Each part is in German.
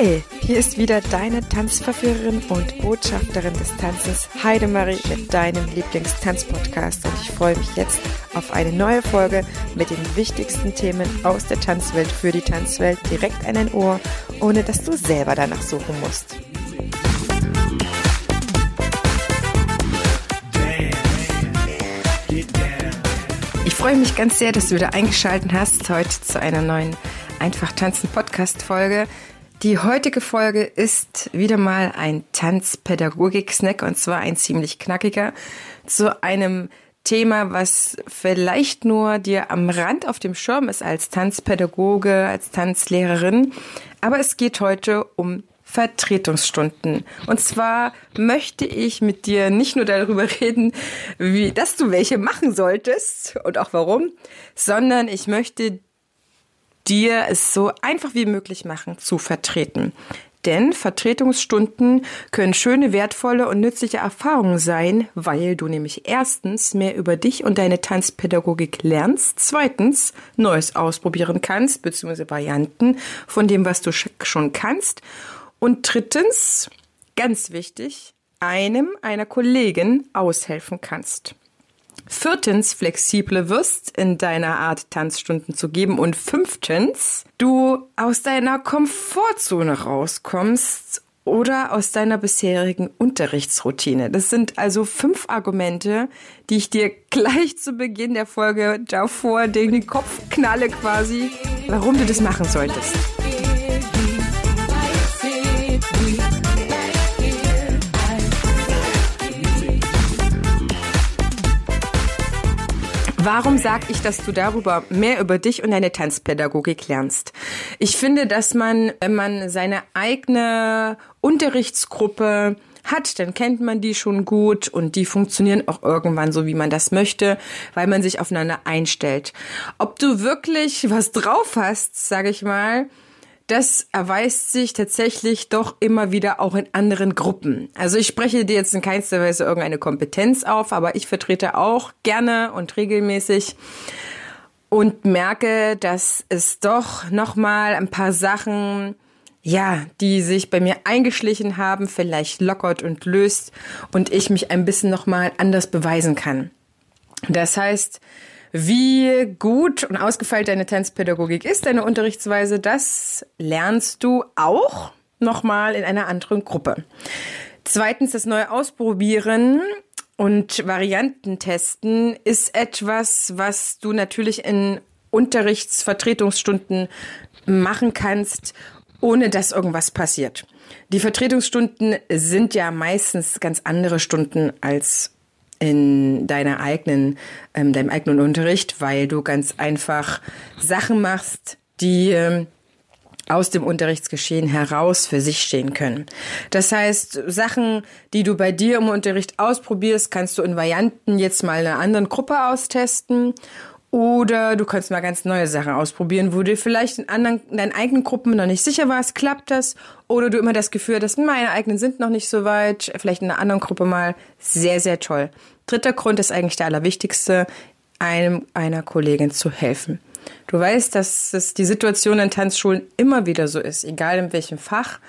Hi, hier ist wieder deine Tanzverführerin und Botschafterin des Tanzes Heidemarie mit deinem Lieblingstanzpodcast und ich freue mich jetzt auf eine neue Folge mit den wichtigsten Themen aus der Tanzwelt für die Tanzwelt direkt an dein Ohr, ohne dass du selber danach suchen musst. Ich freue mich ganz sehr, dass du wieder eingeschaltet hast heute zu einer neuen Einfach tanzen Podcast Folge. Die heutige Folge ist wieder mal ein Tanzpädagogik-Snack und zwar ein ziemlich knackiger zu einem Thema, was vielleicht nur dir am Rand auf dem Schirm ist als Tanzpädagoge, als Tanzlehrerin. Aber es geht heute um Vertretungsstunden. Und zwar möchte ich mit dir nicht nur darüber reden, wie, dass du welche machen solltest und auch warum, sondern ich möchte dir es so einfach wie möglich machen, zu vertreten. Denn Vertretungsstunden können schöne, wertvolle und nützliche Erfahrungen sein, weil du nämlich erstens mehr über dich und deine Tanzpädagogik lernst, zweitens Neues ausprobieren kannst, beziehungsweise Varianten von dem, was du schon kannst und drittens, ganz wichtig, einem einer Kollegin aushelfen kannst. Viertens, flexible wirst in deiner Art Tanzstunden zu geben. Und fünftens, du aus deiner Komfortzone rauskommst oder aus deiner bisherigen Unterrichtsroutine. Das sind also fünf Argumente, die ich dir gleich zu Beginn der Folge davor den Kopf knalle quasi, warum du das machen solltest. Warum sage ich, dass du darüber mehr über dich und deine Tanzpädagogik lernst? Ich finde, dass man, wenn man seine eigene Unterrichtsgruppe hat, dann kennt man die schon gut und die funktionieren auch irgendwann so, wie man das möchte, weil man sich aufeinander einstellt. Ob du wirklich was drauf hast, sage ich mal, das erweist sich tatsächlich doch immer wieder auch in anderen Gruppen. Also ich spreche dir jetzt in keinster Weise irgendeine Kompetenz auf, aber ich vertrete auch gerne und regelmäßig und merke, dass es doch nochmal ein paar Sachen ja, die sich bei mir eingeschlichen haben, vielleicht lockert und löst und ich mich ein bisschen nochmal anders beweisen kann. Das heißt, wie gut und ausgefeilt deine Tanzpädagogik ist, deine Unterrichtsweise, das lernst du auch nochmal in einer anderen Gruppe. Zweitens, das neue Ausprobieren und Varianten testen ist etwas, was du natürlich in Unterrichtsvertretungsstunden machen kannst, ohne dass irgendwas passiert. Die Vertretungsstunden sind ja meistens ganz andere Stunden als in deiner eigenen, ähm, deinem eigenen Unterricht, weil du ganz einfach Sachen machst, die ähm, aus dem Unterrichtsgeschehen heraus für sich stehen können. Das heißt, Sachen, die du bei dir im Unterricht ausprobierst, kannst du in Varianten jetzt mal einer anderen Gruppe austesten oder du kannst mal ganz neue Sachen ausprobieren, wo du vielleicht in anderen, in deinen eigenen Gruppen noch nicht sicher warst, klappt das? Oder du immer das Gefühl hast, meine eigenen sind noch nicht so weit, vielleicht in einer anderen Gruppe mal. Sehr, sehr toll. Dritter Grund ist eigentlich der allerwichtigste, einem einer Kollegin zu helfen. Du weißt, dass es die Situation in Tanzschulen immer wieder so ist, egal in welchem Fach,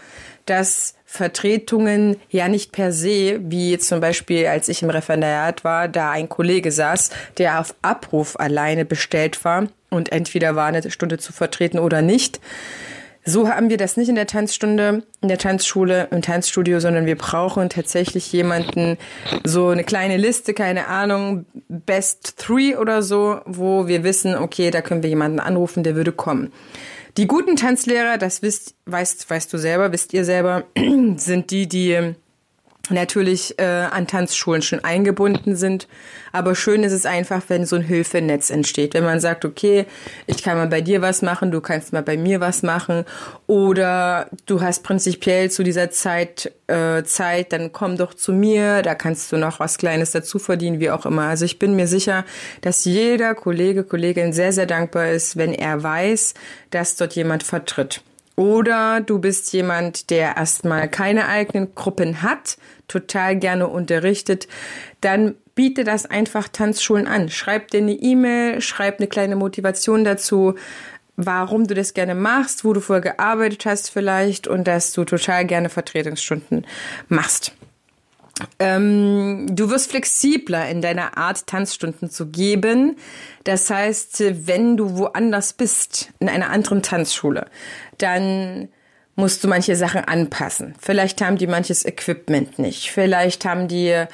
dass Vertretungen ja nicht per se, wie zum Beispiel als ich im Referendariat war, da ein Kollege saß, der auf Abruf alleine bestellt war und entweder war eine Stunde zu vertreten oder nicht. So haben wir das nicht in der Tanzstunde, in der Tanzschule, im Tanzstudio, sondern wir brauchen tatsächlich jemanden, so eine kleine Liste, keine Ahnung, Best Three oder so, wo wir wissen, okay, da können wir jemanden anrufen, der würde kommen. Die guten Tanzlehrer, das wisst, weißt, weißt du selber, wisst ihr selber, sind die, die natürlich äh, an Tanzschulen schon eingebunden sind. Aber schön ist es einfach, wenn so ein Hilfenetz entsteht. Wenn man sagt, okay, ich kann mal bei dir was machen, du kannst mal bei mir was machen. Oder du hast prinzipiell zu dieser Zeit äh, Zeit, dann komm doch zu mir, da kannst du noch was Kleines dazu verdienen, wie auch immer. Also ich bin mir sicher, dass jeder Kollege, Kollegin sehr, sehr dankbar ist, wenn er weiß, dass dort jemand vertritt. Oder du bist jemand, der erstmal keine eigenen Gruppen hat, total gerne unterrichtet, dann biete das einfach Tanzschulen an. Schreib dir eine E-Mail, schreib eine kleine Motivation dazu. warum du das gerne machst, wo du vorher gearbeitet hast vielleicht und dass du total gerne Vertretungsstunden machst. Ähm, du wirst flexibler in deiner Art, Tanzstunden zu geben. Das heißt, wenn du woanders bist, in einer anderen Tanzschule, dann musst du manche Sachen anpassen. Vielleicht haben die manches Equipment nicht. Vielleicht haben die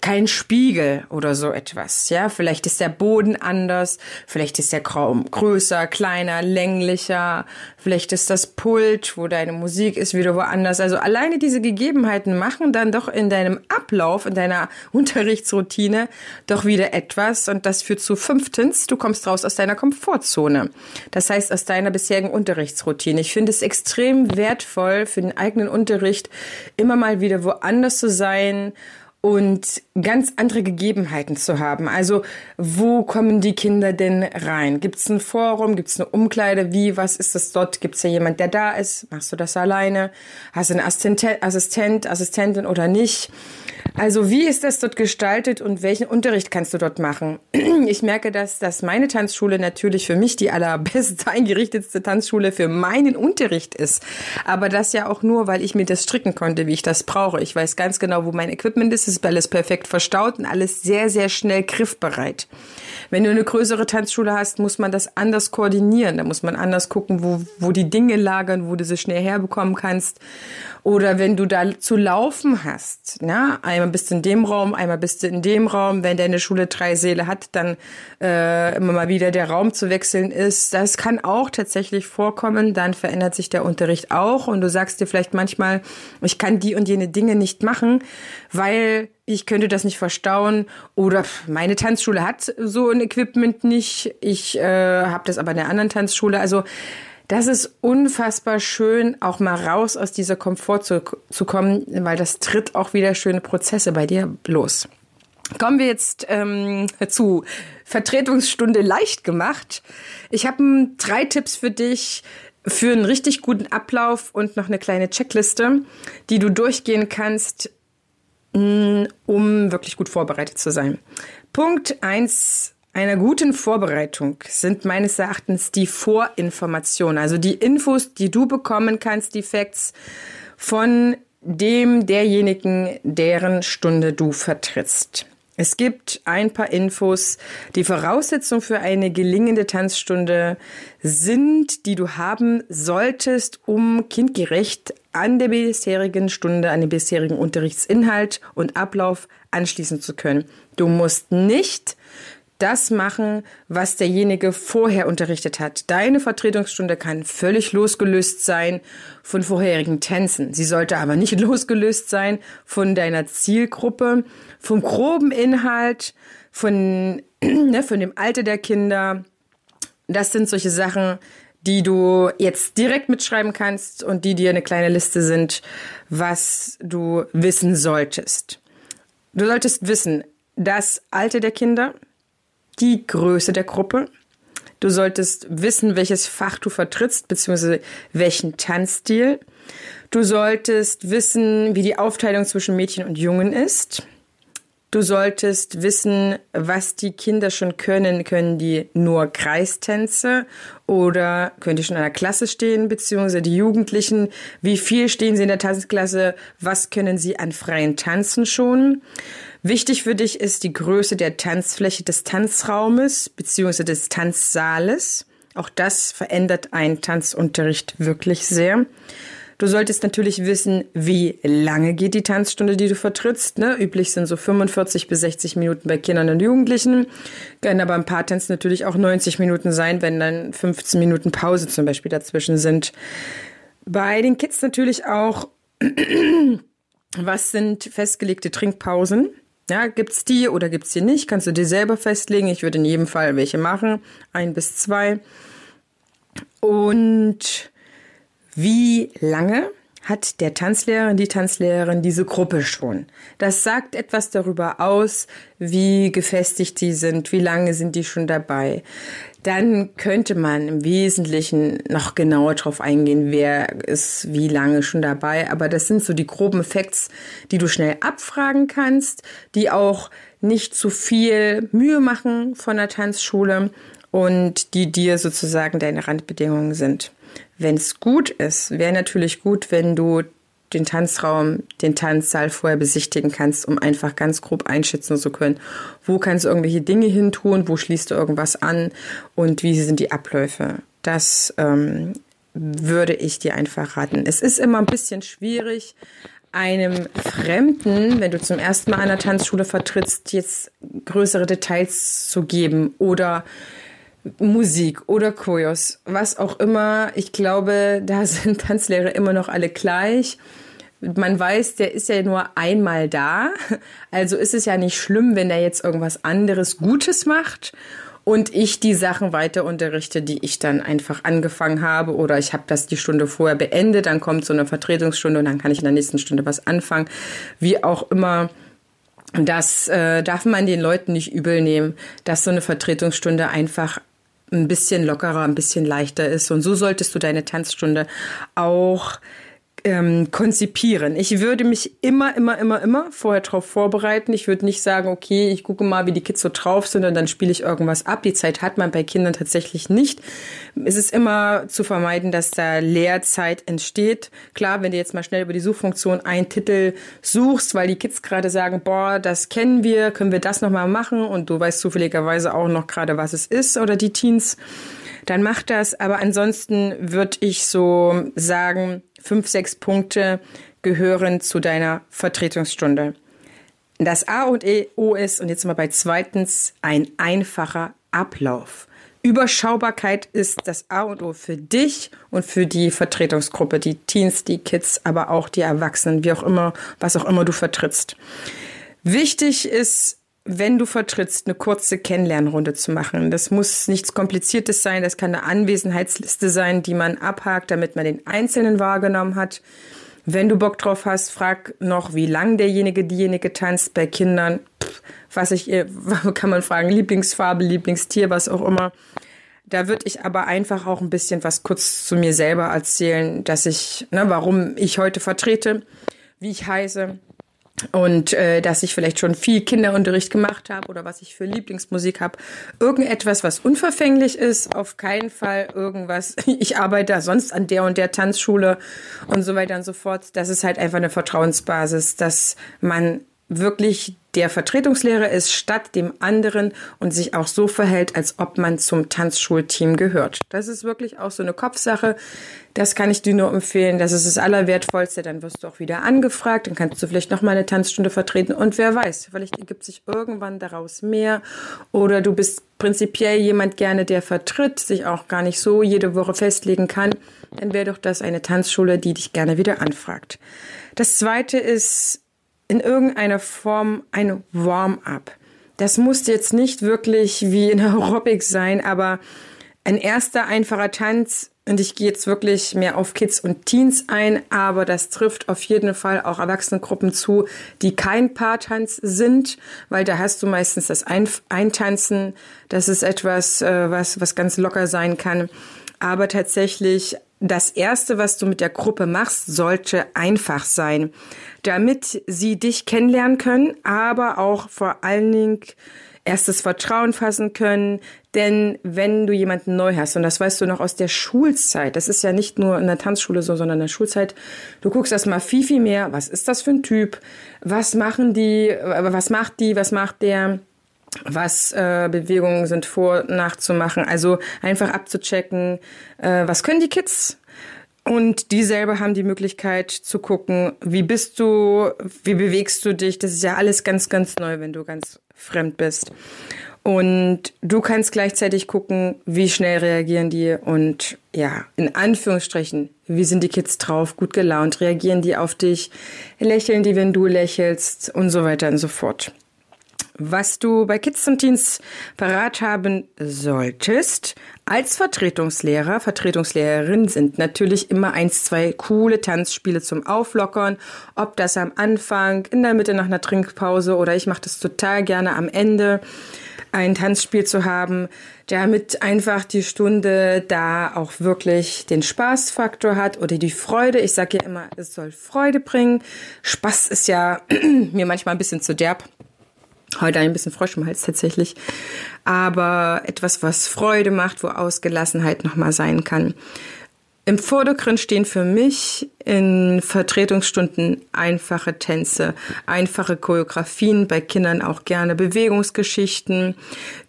kein Spiegel oder so etwas. Ja, vielleicht ist der Boden anders, vielleicht ist der Raum größer, kleiner, länglicher, vielleicht ist das Pult, wo deine Musik ist, wieder woanders. Also alleine diese Gegebenheiten machen dann doch in deinem Ablauf, in deiner Unterrichtsroutine doch wieder etwas und das führt zu fünftens, du kommst raus aus deiner Komfortzone. Das heißt aus deiner bisherigen Unterrichtsroutine. Ich finde es extrem wertvoll für den eigenen Unterricht immer mal wieder woanders zu sein und ganz andere Gegebenheiten zu haben. Also wo kommen die Kinder denn rein? Gibt es ein Forum? Gibt es eine Umkleide? Wie? Was ist das dort? Gibt es ja jemand, der da ist? Machst du das alleine? Hast du einen Assistent, Assistent, Assistentin oder nicht? Also wie ist das dort gestaltet und welchen Unterricht kannst du dort machen? Ich merke, dass, dass meine Tanzschule natürlich für mich die allerbest eingerichtetste Tanzschule für meinen Unterricht ist. Aber das ja auch nur, weil ich mir das stricken konnte, wie ich das brauche. Ich weiß ganz genau, wo mein Equipment ist. Es ist alles perfekt verstaut und alles sehr, sehr schnell griffbereit. Wenn du eine größere Tanzschule hast, muss man das anders koordinieren. Da muss man anders gucken, wo, wo die Dinge lagern, wo du sie schnell herbekommen kannst. Oder wenn du da zu laufen hast, na, einmal bist du in dem Raum, einmal bist du in dem Raum. Wenn deine Schule drei Säle hat, dann äh, immer mal wieder der Raum zu wechseln ist. Das kann auch tatsächlich vorkommen. Dann verändert sich der Unterricht auch und du sagst dir vielleicht manchmal, ich kann die und jene Dinge nicht machen, weil ich könnte das nicht verstauen oder meine Tanzschule hat so ein Equipment nicht. Ich äh, habe das aber in der anderen Tanzschule. Also das ist unfassbar schön, auch mal raus aus dieser Komfort zu, kommen, weil das tritt auch wieder schöne Prozesse bei dir los. Kommen wir jetzt ähm, zu Vertretungsstunde leicht gemacht. Ich habe drei Tipps für dich für einen richtig guten Ablauf und noch eine kleine Checkliste, die du durchgehen kannst, um wirklich gut vorbereitet zu sein. Punkt eins einer guten Vorbereitung sind meines Erachtens die Vorinformationen, also die Infos, die du bekommen kannst, die Facts von dem derjenigen, deren Stunde du vertrittst. Es gibt ein paar Infos. Die Voraussetzungen für eine gelingende Tanzstunde sind, die du haben solltest, um kindgerecht an der bisherigen Stunde, an den bisherigen Unterrichtsinhalt und Ablauf anschließen zu können. Du musst nicht das machen, was derjenige vorher unterrichtet hat. Deine Vertretungsstunde kann völlig losgelöst sein von vorherigen Tänzen. Sie sollte aber nicht losgelöst sein von deiner Zielgruppe, vom groben Inhalt, von, ne, von dem Alter der Kinder. Das sind solche Sachen, die du jetzt direkt mitschreiben kannst und die dir eine kleine Liste sind, was du wissen solltest. Du solltest wissen, das Alter der Kinder, die Größe der Gruppe. Du solltest wissen, welches Fach du vertrittst, beziehungsweise welchen Tanzstil. Du solltest wissen, wie die Aufteilung zwischen Mädchen und Jungen ist. Du solltest wissen, was die Kinder schon können. Können die nur Kreistänze oder können die schon in einer Klasse stehen, beziehungsweise die Jugendlichen, wie viel stehen sie in der Tanzklasse, was können sie an freien Tanzen schon? Wichtig für dich ist die Größe der Tanzfläche des Tanzraumes bzw. des Tanzsaales. Auch das verändert einen Tanzunterricht wirklich sehr. Du solltest natürlich wissen, wie lange geht die Tanzstunde, die du vertrittst. Ne? Üblich sind so 45 bis 60 Minuten bei Kindern und Jugendlichen. Können aber ein paar Tänze natürlich auch 90 Minuten sein, wenn dann 15 Minuten Pause zum Beispiel dazwischen sind. Bei den Kids natürlich auch, was sind festgelegte Trinkpausen? Ja, gibt's die oder gibt's die nicht? Kannst du dir selber festlegen. Ich würde in jedem Fall welche machen. Ein bis zwei. Und wie lange hat der Tanzlehrer, die Tanzlehrerin diese Gruppe schon? Das sagt etwas darüber aus, wie gefestigt die sind, wie lange sind die schon dabei dann könnte man im Wesentlichen noch genauer drauf eingehen, wer ist wie lange schon dabei. Aber das sind so die groben Facts, die du schnell abfragen kannst, die auch nicht zu viel Mühe machen von der Tanzschule und die dir sozusagen deine Randbedingungen sind. Wenn es gut ist, wäre natürlich gut, wenn du den Tanzraum, den Tanzsaal vorher besichtigen kannst, um einfach ganz grob einschätzen zu können, wo kannst du irgendwelche Dinge hin tun, wo schließt du irgendwas an und wie sind die Abläufe. Das ähm, würde ich dir einfach raten. Es ist immer ein bisschen schwierig, einem Fremden, wenn du zum ersten Mal an der Tanzschule vertrittst, jetzt größere Details zu geben oder Musik oder Choreos, was auch immer. Ich glaube, da sind Tanzlehrer immer noch alle gleich. Man weiß, der ist ja nur einmal da. Also ist es ja nicht schlimm, wenn er jetzt irgendwas anderes Gutes macht und ich die Sachen weiter unterrichte, die ich dann einfach angefangen habe oder ich habe das die Stunde vorher beendet, dann kommt so eine Vertretungsstunde und dann kann ich in der nächsten Stunde was anfangen. Wie auch immer. Das äh, darf man den Leuten nicht übel nehmen, dass so eine Vertretungsstunde einfach ein bisschen lockerer, ein bisschen leichter ist. Und so solltest du deine Tanzstunde auch ähm, konzipieren. Ich würde mich immer, immer, immer, immer vorher darauf vorbereiten. Ich würde nicht sagen, okay, ich gucke mal, wie die Kids so drauf sind und dann spiele ich irgendwas ab. Die Zeit hat man bei Kindern tatsächlich nicht. Es ist immer zu vermeiden, dass da Lehrzeit entsteht. Klar, wenn du jetzt mal schnell über die Suchfunktion einen Titel suchst, weil die Kids gerade sagen, boah, das kennen wir, können wir das nochmal machen und du weißt zufälligerweise auch noch gerade, was es ist oder die Teens, dann mach das. Aber ansonsten würde ich so sagen, fünf, sechs Punkte gehören zu deiner Vertretungsstunde. Das A und E O ist, und jetzt mal bei zweitens, ein einfacher Ablauf. Überschaubarkeit ist das A und O für dich und für die Vertretungsgruppe, die Teens, die Kids, aber auch die Erwachsenen, wie auch immer, was auch immer du vertrittst. Wichtig ist wenn du vertrittst, eine kurze Kennenlernrunde zu machen. Das muss nichts Kompliziertes sein, das kann eine Anwesenheitsliste sein, die man abhakt, damit man den Einzelnen wahrgenommen hat. Wenn du Bock drauf hast, frag noch, wie lang derjenige, diejenige tanzt. Bei Kindern, pff, was ich, kann man fragen, Lieblingsfarbe, Lieblingstier, was auch immer. Da würde ich aber einfach auch ein bisschen was kurz zu mir selber erzählen, dass ich, ne, warum ich heute vertrete, wie ich heiße, und äh, dass ich vielleicht schon viel Kinderunterricht gemacht habe oder was ich für Lieblingsmusik habe. Irgendetwas, was unverfänglich ist, auf keinen Fall irgendwas. Ich arbeite sonst an der und der Tanzschule und so weiter und so fort. Das ist halt einfach eine Vertrauensbasis, dass man wirklich der Vertretungslehrer ist statt dem anderen und sich auch so verhält, als ob man zum Tanzschulteam gehört. Das ist wirklich auch so eine Kopfsache. Das kann ich dir nur empfehlen. Das ist das Allerwertvollste. Dann wirst du auch wieder angefragt. Dann kannst du vielleicht noch mal eine Tanzstunde vertreten. Und wer weiß, vielleicht ergibt sich irgendwann daraus mehr. Oder du bist prinzipiell jemand gerne, der vertritt, sich auch gar nicht so jede Woche festlegen kann. Dann wäre doch das eine Tanzschule, die dich gerne wieder anfragt. Das zweite ist, in irgendeiner Form ein Warm-up. Das muss jetzt nicht wirklich wie in Aerobic sein, aber ein erster einfacher Tanz und ich gehe jetzt wirklich mehr auf Kids und Teens ein, aber das trifft auf jeden Fall auch Erwachsenengruppen zu, die kein Paartanz sind, weil da hast du meistens das Eintanzen. Das ist etwas, äh, was, was ganz locker sein kann. Aber tatsächlich das erste, was du mit der Gruppe machst, sollte einfach sein damit sie dich kennenlernen können, aber auch vor allen Dingen erstes Vertrauen fassen können. Denn wenn du jemanden neu hast, und das weißt du noch aus der Schulzeit, das ist ja nicht nur in der Tanzschule so, sondern in der Schulzeit, du guckst erst mal viel, viel mehr, was ist das für ein Typ, was machen die, was macht die, was macht der, was äh, Bewegungen sind vor, nachzumachen. Also einfach abzuchecken, äh, was können die Kids, und die selber haben die Möglichkeit zu gucken, wie bist du, wie bewegst du dich. Das ist ja alles ganz, ganz neu, wenn du ganz fremd bist. Und du kannst gleichzeitig gucken, wie schnell reagieren die und ja, in Anführungsstrichen, wie sind die Kids drauf, gut gelaunt, reagieren die auf dich, lächeln die, wenn du lächelst und so weiter und so fort. Was du bei Kids und Teens parat haben solltest, als Vertretungslehrer, Vertretungslehrerin sind natürlich immer eins, zwei coole Tanzspiele zum Auflockern. Ob das am Anfang, in der Mitte nach einer Trinkpause oder ich mache das total gerne am Ende, ein Tanzspiel zu haben, damit einfach die Stunde da auch wirklich den Spaßfaktor hat oder die Freude. Ich sage ja immer, es soll Freude bringen. Spaß ist ja mir manchmal ein bisschen zu derb. Heute ein bisschen Frosch im Hals tatsächlich. Aber etwas, was Freude macht, wo Ausgelassenheit nochmal sein kann. Im Vordergrund stehen für mich in Vertretungsstunden einfache Tänze, einfache Choreografien, bei Kindern auch gerne Bewegungsgeschichten,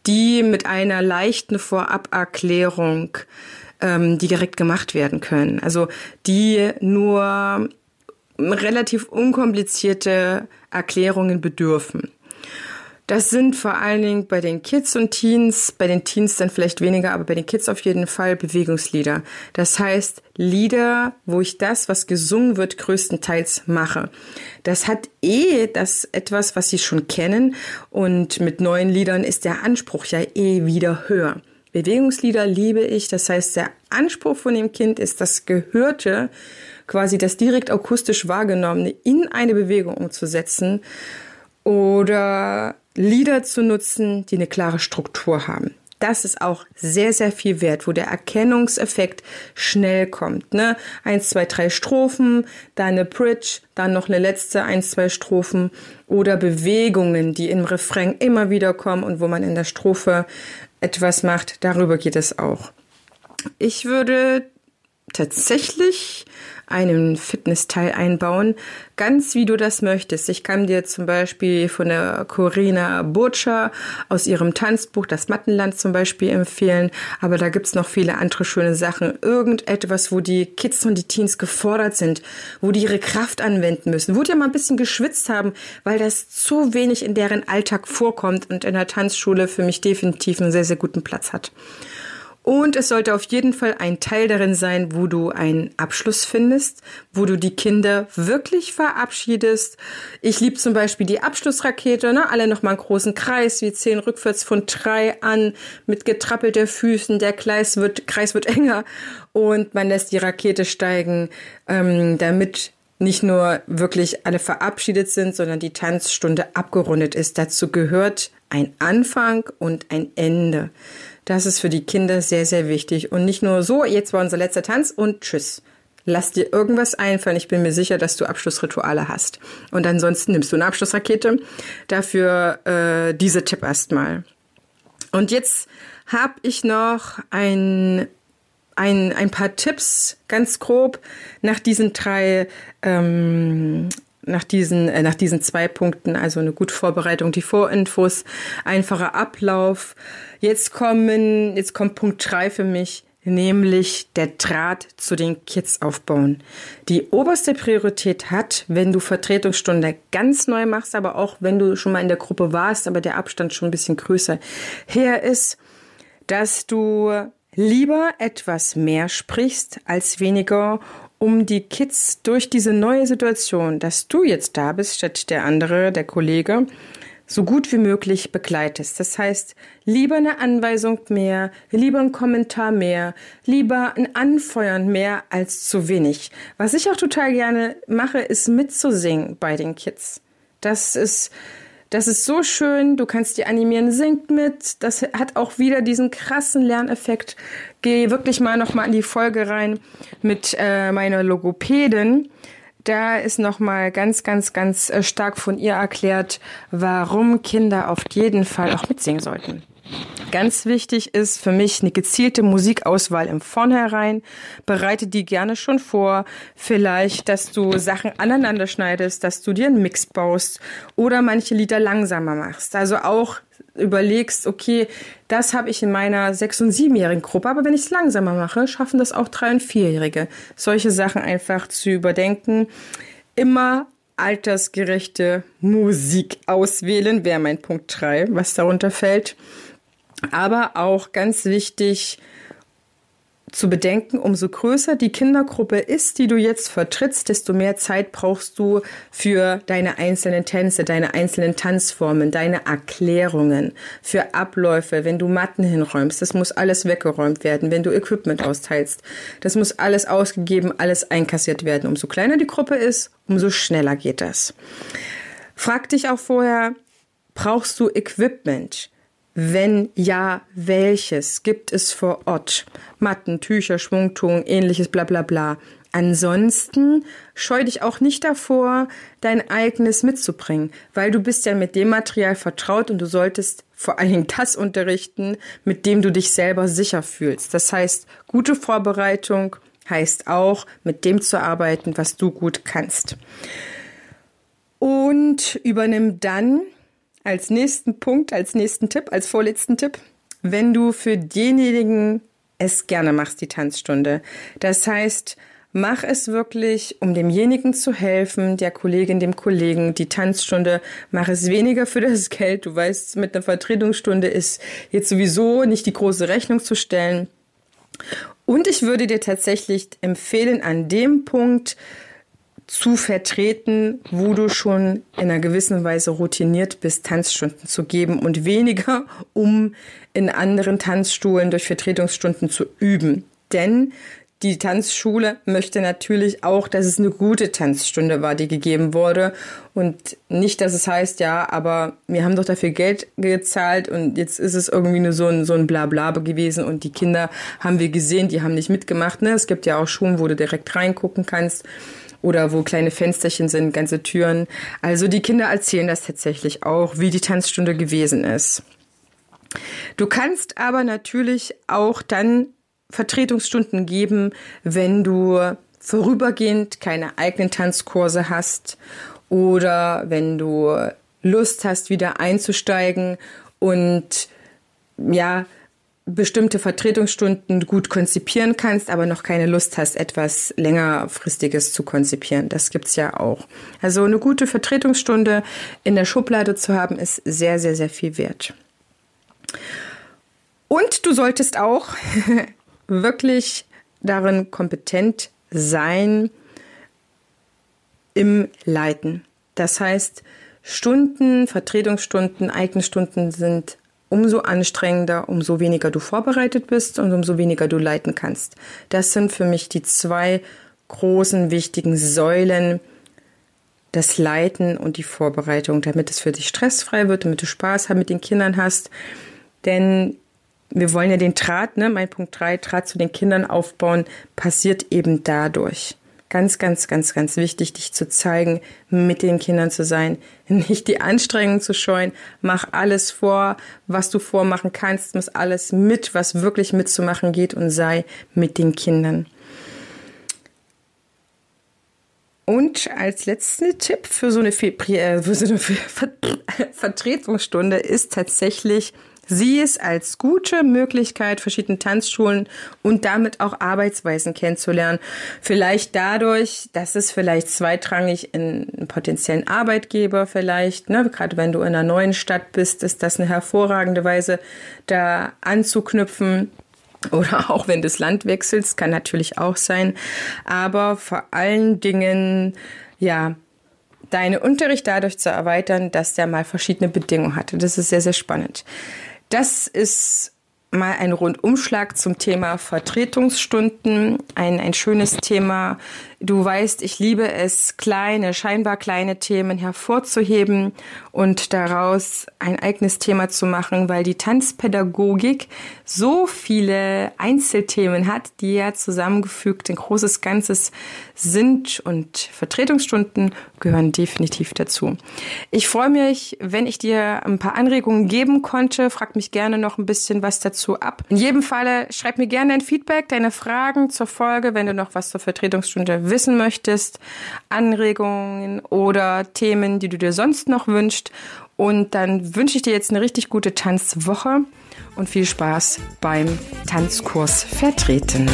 die mit einer leichten Voraberklärung, ähm, direkt gemacht werden können. Also die nur relativ unkomplizierte Erklärungen bedürfen. Das sind vor allen Dingen bei den Kids und Teens, bei den Teens dann vielleicht weniger, aber bei den Kids auf jeden Fall Bewegungslieder. Das heißt Lieder, wo ich das, was gesungen wird, größtenteils mache. Das hat eh das etwas, was sie schon kennen und mit neuen Liedern ist der Anspruch ja eh wieder höher. Bewegungslieder liebe ich, das heißt der Anspruch von dem Kind ist das Gehörte, quasi das direkt akustisch wahrgenommene in eine Bewegung umzusetzen oder Lieder zu nutzen, die eine klare Struktur haben. Das ist auch sehr, sehr viel wert, wo der Erkennungseffekt schnell kommt. Ne? Eins, zwei, drei Strophen, dann eine Bridge, dann noch eine letzte, eins, zwei Strophen oder Bewegungen, die im Refrain immer wieder kommen und wo man in der Strophe etwas macht. Darüber geht es auch. Ich würde tatsächlich einen Fitnessteil einbauen, ganz wie du das möchtest. Ich kann dir zum Beispiel von der Corinna Burtscher aus ihrem Tanzbuch Das Mattenland zum Beispiel empfehlen, aber da gibt's noch viele andere schöne Sachen. Irgendetwas, wo die Kids und die Teens gefordert sind, wo die ihre Kraft anwenden müssen, wo die mal ein bisschen geschwitzt haben, weil das zu wenig in deren Alltag vorkommt und in der Tanzschule für mich definitiv einen sehr, sehr guten Platz hat. Und es sollte auf jeden Fall ein Teil darin sein, wo du einen Abschluss findest, wo du die Kinder wirklich verabschiedest. Ich liebe zum Beispiel die Abschlussrakete, ne? alle nochmal einen großen Kreis, wir zählen rückwärts von drei an, mit getrappelter Füßen, der Kreis wird, Kreis wird enger und man lässt die Rakete steigen, ähm, damit nicht nur wirklich alle verabschiedet sind, sondern die Tanzstunde abgerundet ist. Dazu gehört ein Anfang und ein Ende. Das ist für die Kinder sehr, sehr wichtig. Und nicht nur so, jetzt war unser letzter Tanz und tschüss. Lass dir irgendwas einfallen. Ich bin mir sicher, dass du Abschlussrituale hast. Und ansonsten nimmst du eine Abschlussrakete. Dafür äh, diese Tipp erstmal. Und jetzt habe ich noch ein, ein, ein paar Tipps, ganz grob, nach diesen drei ähm, nach diesen, äh, nach diesen zwei Punkten, also eine gute Vorbereitung, die Vorinfos, einfacher Ablauf. Jetzt kommen, jetzt kommt Punkt drei für mich, nämlich der Draht zu den Kids aufbauen. Die oberste Priorität hat, wenn du Vertretungsstunde ganz neu machst, aber auch wenn du schon mal in der Gruppe warst, aber der Abstand schon ein bisschen größer her ist, dass du lieber etwas mehr sprichst als weniger um die Kids durch diese neue Situation, dass du jetzt da bist, statt der andere, der Kollege, so gut wie möglich begleitest. Das heißt, lieber eine Anweisung mehr, lieber ein Kommentar mehr, lieber ein Anfeuern mehr als zu wenig. Was ich auch total gerne mache, ist mitzusingen bei den Kids. Das ist das ist so schön, du kannst die animieren, singt mit. Das hat auch wieder diesen krassen Lerneffekt. Geh wirklich mal nochmal in die Folge rein mit äh, meiner Logopädin. Da ist nochmal ganz, ganz, ganz äh, stark von ihr erklärt, warum Kinder auf jeden Fall auch mitsingen sollten. Ganz wichtig ist für mich eine gezielte Musikauswahl im Vornherein. Bereite die gerne schon vor. Vielleicht, dass du Sachen aneinander schneidest, dass du dir einen Mix baust oder manche Lieder langsamer machst. Also auch überlegst, okay, das habe ich in meiner sechs- und siebenjährigen Gruppe, aber wenn ich es langsamer mache, schaffen das auch drei- und vierjährige. Solche Sachen einfach zu überdenken. Immer altersgerechte Musik auswählen, wäre mein Punkt drei, was darunter fällt. Aber auch ganz wichtig zu bedenken, umso größer die Kindergruppe ist, die du jetzt vertrittst, desto mehr Zeit brauchst du für deine einzelnen Tänze, deine einzelnen Tanzformen, deine Erklärungen, für Abläufe, wenn du Matten hinräumst, das muss alles weggeräumt werden, wenn du Equipment austeilst, das muss alles ausgegeben, alles einkassiert werden. Umso kleiner die Gruppe ist, umso schneller geht das. Frag dich auch vorher, brauchst du Equipment? Wenn ja, welches gibt es vor Ort? Matten, Tücher, Schwungtun, ähnliches, bla bla bla. Ansonsten scheu dich auch nicht davor, dein eigenes mitzubringen, weil du bist ja mit dem Material vertraut und du solltest vor allen Dingen das unterrichten, mit dem du dich selber sicher fühlst. Das heißt, gute Vorbereitung heißt auch, mit dem zu arbeiten, was du gut kannst. Und übernimm dann als nächsten Punkt, als nächsten Tipp, als vorletzten Tipp, wenn du für denjenigen es gerne machst, die Tanzstunde. Das heißt, mach es wirklich, um demjenigen zu helfen, der Kollegin, dem Kollegen, die Tanzstunde, mach es weniger für das Geld. Du weißt, mit einer Vertretungsstunde ist jetzt sowieso nicht die große Rechnung zu stellen. Und ich würde dir tatsächlich empfehlen, an dem Punkt zu vertreten, wo du schon in einer gewissen Weise routiniert bist, Tanzstunden zu geben und weniger, um in anderen Tanzstuhlen durch Vertretungsstunden zu üben. Denn die Tanzschule möchte natürlich auch, dass es eine gute Tanzstunde war, die gegeben wurde. Und nicht, dass es heißt, ja, aber wir haben doch dafür Geld gezahlt und jetzt ist es irgendwie nur so ein, so ein Blabla gewesen und die Kinder haben wir gesehen, die haben nicht mitgemacht. Ne? Es gibt ja auch Schulen, wo du direkt reingucken kannst oder wo kleine Fensterchen sind, ganze Türen. Also die Kinder erzählen das tatsächlich auch, wie die Tanzstunde gewesen ist. Du kannst aber natürlich auch dann Vertretungsstunden geben, wenn du vorübergehend keine eigenen Tanzkurse hast oder wenn du Lust hast, wieder einzusteigen und ja, bestimmte Vertretungsstunden gut konzipieren kannst, aber noch keine Lust hast, etwas längerfristiges zu konzipieren. Das gibt's ja auch. Also eine gute Vertretungsstunde in der Schublade zu haben, ist sehr, sehr, sehr viel wert. Und du solltest auch wirklich darin kompetent sein im Leiten. Das heißt, Stunden, Vertretungsstunden, eigene Stunden sind umso anstrengender, umso weniger du vorbereitet bist und umso weniger du leiten kannst. Das sind für mich die zwei großen wichtigen Säulen, das Leiten und die Vorbereitung, damit es für dich stressfrei wird, damit du Spaß mit den Kindern hast. Denn wir wollen ja den Draht, ne, mein Punkt 3, Draht zu den Kindern aufbauen, passiert eben dadurch. Ganz, ganz, ganz, ganz wichtig, dich zu zeigen, mit den Kindern zu sein, nicht die Anstrengung zu scheuen. Mach alles vor, was du vormachen kannst, mach alles mit, was wirklich mitzumachen geht und sei mit den Kindern. Und als letzten Tipp für so eine, äh, für so eine Vertretungsstunde ist tatsächlich Sieh es als gute Möglichkeit, verschiedene Tanzschulen und damit auch Arbeitsweisen kennenzulernen. Vielleicht dadurch, dass es vielleicht zweitrangig in einen potenziellen Arbeitgeber vielleicht, ne, gerade wenn du in einer neuen Stadt bist, ist das eine hervorragende Weise, da anzuknüpfen. Oder auch wenn du das Land wechselst, kann natürlich auch sein. Aber vor allen Dingen, ja, deine Unterricht dadurch zu erweitern, dass der mal verschiedene Bedingungen hatte. Das ist sehr, sehr spannend. Das ist mal ein Rundumschlag zum Thema Vertretungsstunden. Ein, ein schönes Thema. Du weißt, ich liebe es, kleine, scheinbar kleine Themen hervorzuheben und daraus ein eigenes Thema zu machen, weil die Tanzpädagogik so viele Einzelthemen hat, die ja zusammengefügt ein großes Ganzes sind und Vertretungsstunden gehören definitiv dazu. Ich freue mich, wenn ich dir ein paar Anregungen geben konnte. Frag mich gerne noch ein bisschen was dazu ab. In jedem Falle schreib mir gerne dein Feedback, deine Fragen zur Folge, wenn du noch was zur Vertretungsstunde wissen möchtest, Anregungen oder Themen, die du dir sonst noch wünschst. Und dann wünsche ich dir jetzt eine richtig gute Tanzwoche und viel Spaß beim Tanzkurs vertreten.